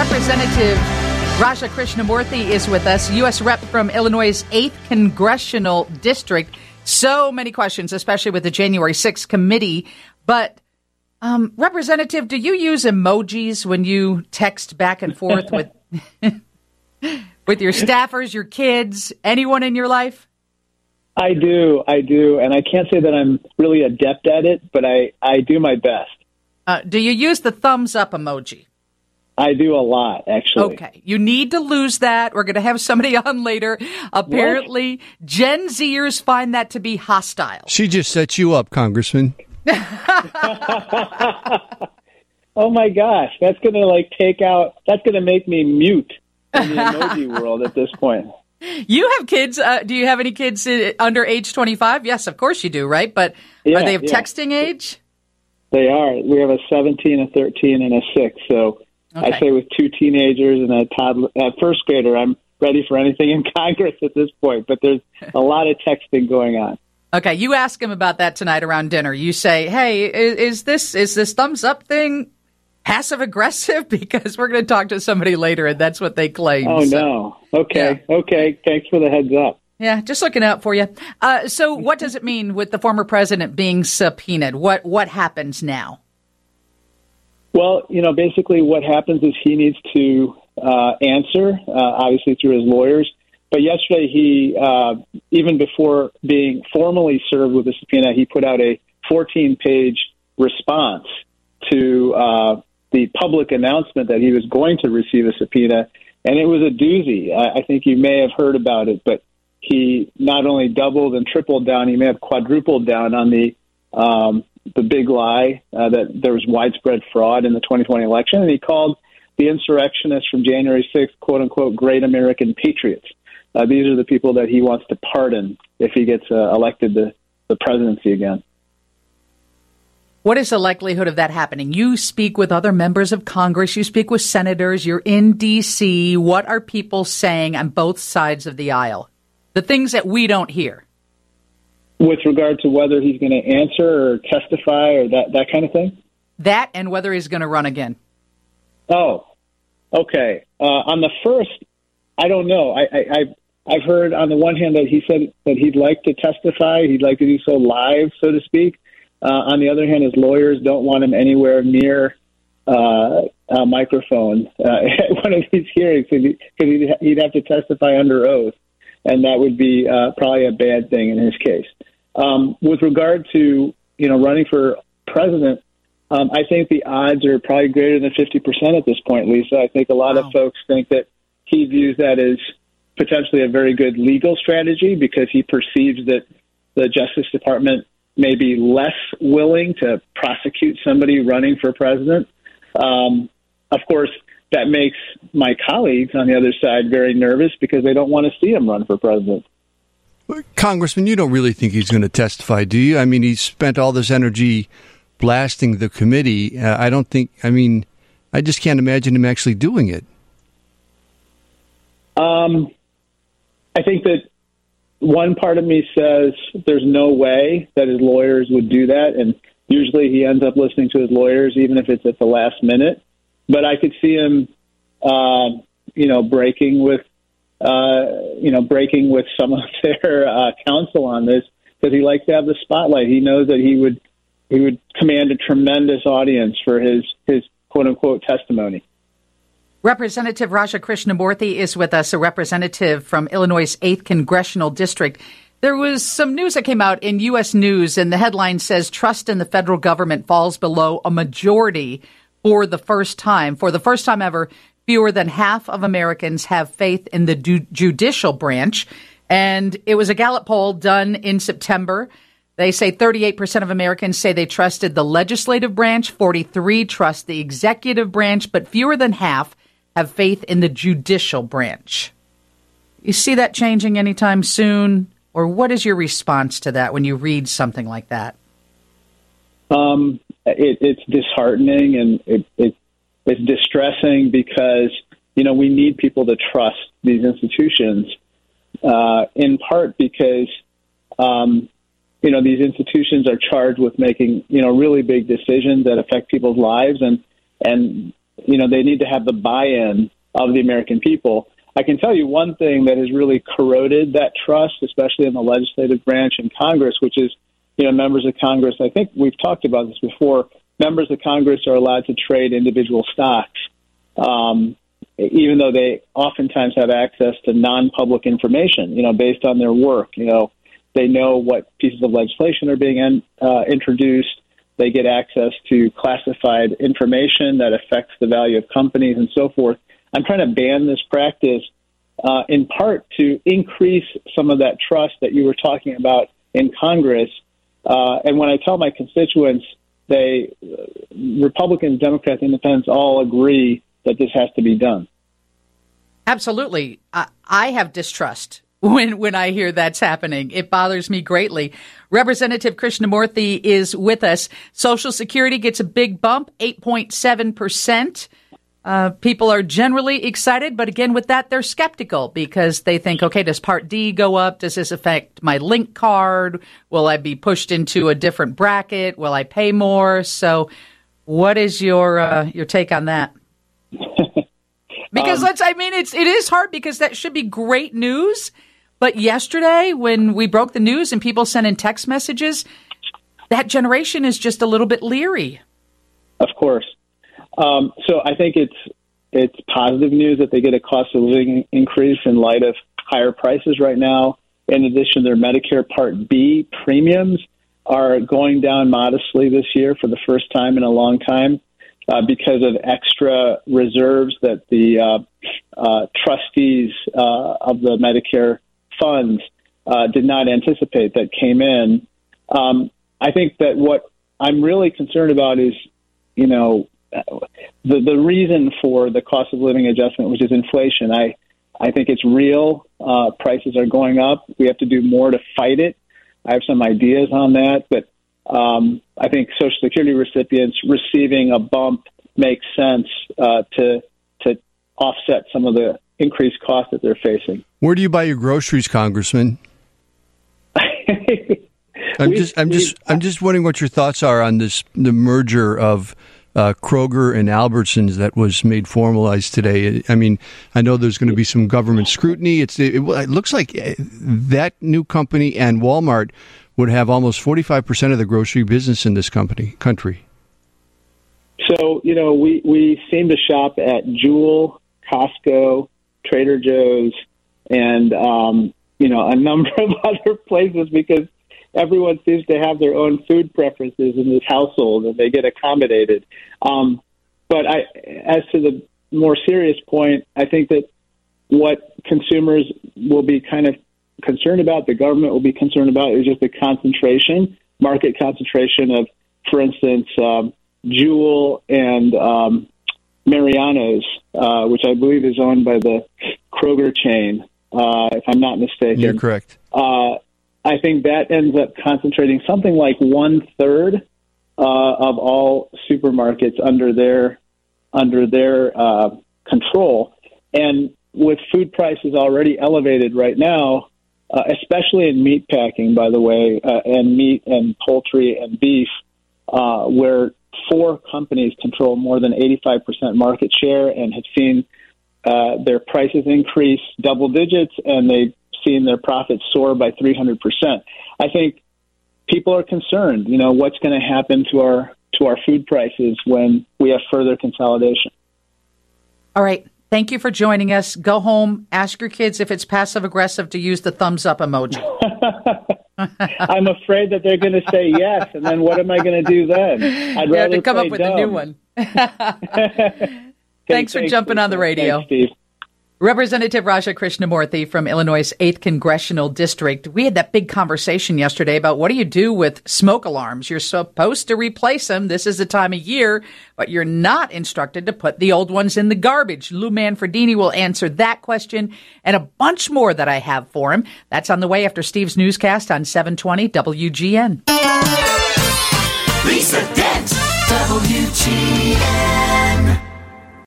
Representative Raja Krishnamoorthi is with us, U.S. Rep from Illinois' 8th Congressional District. So many questions, especially with the January 6th committee. But, um, Representative, do you use emojis when you text back and forth with, with your staffers, your kids, anyone in your life? I do, I do, and I can't say that I'm really adept at it, but I, I do my best. Uh, do you use the thumbs up emoji? I do a lot, actually. Okay. You need to lose that. We're going to have somebody on later. Apparently, what? Gen Zers find that to be hostile. She just set you up, Congressman. oh my gosh. That's going to like take out, that's going to make me mute in the emoji world at this point. You have kids. Uh, do you have any kids uh, under age 25? Yes, of course you do, right? But yeah, are they of yeah. texting age? They are. We have a 17, a 13, and a 6. So okay. I say with two teenagers and a toddler, a first grader, I'm ready for anything in Congress at this point. But there's a lot of texting going on. Okay, you ask him about that tonight around dinner. You say, "Hey, is, is this is this thumbs up thing passive aggressive?" Because we're going to talk to somebody later, and that's what they claim. Oh so, no. Okay. Yeah. Okay. Thanks for the heads up. Yeah, just looking out for you. Uh, so, what does it mean with the former president being subpoenaed? What what happens now? Well, you know, basically, what happens is he needs to uh, answer, uh, obviously through his lawyers. But yesterday, he uh, even before being formally served with a subpoena, he put out a 14-page response to uh, the public announcement that he was going to receive a subpoena, and it was a doozy. I, I think you may have heard about it, but he not only doubled and tripled down, he may have quadrupled down on the um, the big lie uh, that there was widespread fraud in the 2020 election, and he called the insurrectionists from January 6th, quote unquote, great American patriots. Uh, these are the people that he wants to pardon if he gets uh, elected to the presidency again. What is the likelihood of that happening? You speak with other members of Congress, you speak with senators, you're in D.C. What are people saying on both sides of the aisle? The things that we don't hear. With regard to whether he's going to answer or testify or that, that kind of thing? That and whether he's going to run again. Oh, okay. Uh, on the first, I don't know. I, I, I've, I've heard on the one hand that he said that he'd like to testify, he'd like to do so live, so to speak. Uh, on the other hand, his lawyers don't want him anywhere near uh, a microphone uh, at one of these hearings because he'd, he'd have to testify under oath and that would be uh, probably a bad thing in his case. Um, with regard to you know running for president, um, I think the odds are probably greater than fifty percent at this point, Lisa. I think a lot wow. of folks think that he views that as potentially a very good legal strategy because he perceives that the Justice Department may be less willing to prosecute somebody running for president. Um, of course, that makes my colleagues on the other side very nervous because they don't want to see him run for president. Congressman, you don't really think he's going to testify, do you? I mean, he spent all this energy blasting the committee. Uh, I don't think, I mean, I just can't imagine him actually doing it. Um, I think that one part of me says there's no way that his lawyers would do that. And usually he ends up listening to his lawyers, even if it's at the last minute but I could see him, uh, you know, breaking with, uh, you know, breaking with some of their uh, counsel on this because he likes to have the spotlight. He knows that he would he would command a tremendous audience for his his quote unquote testimony. Representative Raja Krishnamoorthi is with us, a representative from Illinois' 8th Congressional District. There was some news that came out in U.S. News, and the headline says trust in the federal government falls below a majority for the first time. For the first time ever, fewer than half of Americans have faith in the du- judicial branch. And it was a Gallup poll done in September. They say 38% of Americans say they trusted the legislative branch, 43 trust the executive branch, but fewer than half have faith in the judicial branch. You see that changing anytime soon? Or what is your response to that when you read something like that? Um, it, it's disheartening and it, it, it's distressing because you know we need people to trust these institutions uh, in part because um, you know these institutions are charged with making you know really big decisions that affect people's lives and and you know, they need to have the buy-in of the American people. I can tell you one thing that has really corroded that trust, especially in the legislative branch and Congress, which is, you know, members of Congress. I think we've talked about this before. Members of Congress are allowed to trade individual stocks, um, even though they oftentimes have access to non-public information, you know, based on their work. You know, they know what pieces of legislation are being in, uh, introduced. They get access to classified information that affects the value of companies and so forth. I'm trying to ban this practice uh, in part to increase some of that trust that you were talking about in Congress. Uh, and when I tell my constituents, they Republicans, Democrats, Independents all agree that this has to be done. Absolutely, I, I have distrust when when I hear that's happening. It bothers me greatly. Representative Krishnamoorthi is with us. Social Security gets a big bump, eight point seven percent. Uh, people are generally excited, but again, with that, they're skeptical because they think, okay, does Part D go up? Does this affect my link card? Will I be pushed into a different bracket? Will I pay more? So, what is your uh, your take on that? because um, let's, I mean, it's it is hard because that should be great news, but yesterday when we broke the news and people sent in text messages, that generation is just a little bit leery. Of course. Um, so I think it's it's positive news that they get a cost of living increase in light of higher prices right now. In addition, their Medicare Part B premiums are going down modestly this year for the first time in a long time uh, because of extra reserves that the uh, uh, trustees uh, of the Medicare funds uh, did not anticipate that came in. Um, I think that what I'm really concerned about is, you know, the the reason for the cost of living adjustment, which is inflation, I I think it's real. Uh, prices are going up. We have to do more to fight it. I have some ideas on that, but um, I think Social Security recipients receiving a bump makes sense uh, to to offset some of the increased cost that they're facing. Where do you buy your groceries, Congressman? I'm just I'm just I'm just wondering what your thoughts are on this the merger of uh, Kroger and Albertsons that was made formalized today. I mean, I know there's going to be some government scrutiny. It's it, it looks like uh, that new company and Walmart would have almost 45 percent of the grocery business in this company country. So you know, we we seem to shop at Jewel, Costco, Trader Joe's, and um, you know a number of other places because everyone seems to have their own food preferences in this household, and they get accommodated. Um, but I, as to the more serious point, I think that what consumers will be kind of concerned about, the government will be concerned about, is just the concentration, market concentration of, for instance, um, Jewel and um, Mariano's, uh, which I believe is owned by the Kroger chain, uh, if I'm not mistaken. You're correct. Uh, I think that ends up concentrating something like one third uh, of all supermarkets under their under their uh, control. And with food prices already elevated right now, uh, especially in meat packing, by the way, uh, and meat and poultry and beef, uh, where four companies control more than 85% market share and have seen uh, their prices increase double digits, and they seen their profits soar by 300%. I think people are concerned, you know, what's going to happen to our to our food prices when we have further consolidation. All right. Thank you for joining us. Go home, ask your kids if it's passive aggressive to use the thumbs up emoji. I'm afraid that they're going to say yes, and then what am I going to do then? I'd you rather have to come up with dumb. a new one. thanks, thanks for jumping on the radio. Thanks, Steve. Representative Raja Krishnamoorthi from Illinois' 8th Congressional District. We had that big conversation yesterday about what do you do with smoke alarms? You're supposed to replace them. This is the time of year, but you're not instructed to put the old ones in the garbage. Lou Manfredini will answer that question and a bunch more that I have for him. That's on the way after Steve's newscast on 720 WGN. Lisa Dent, WGN.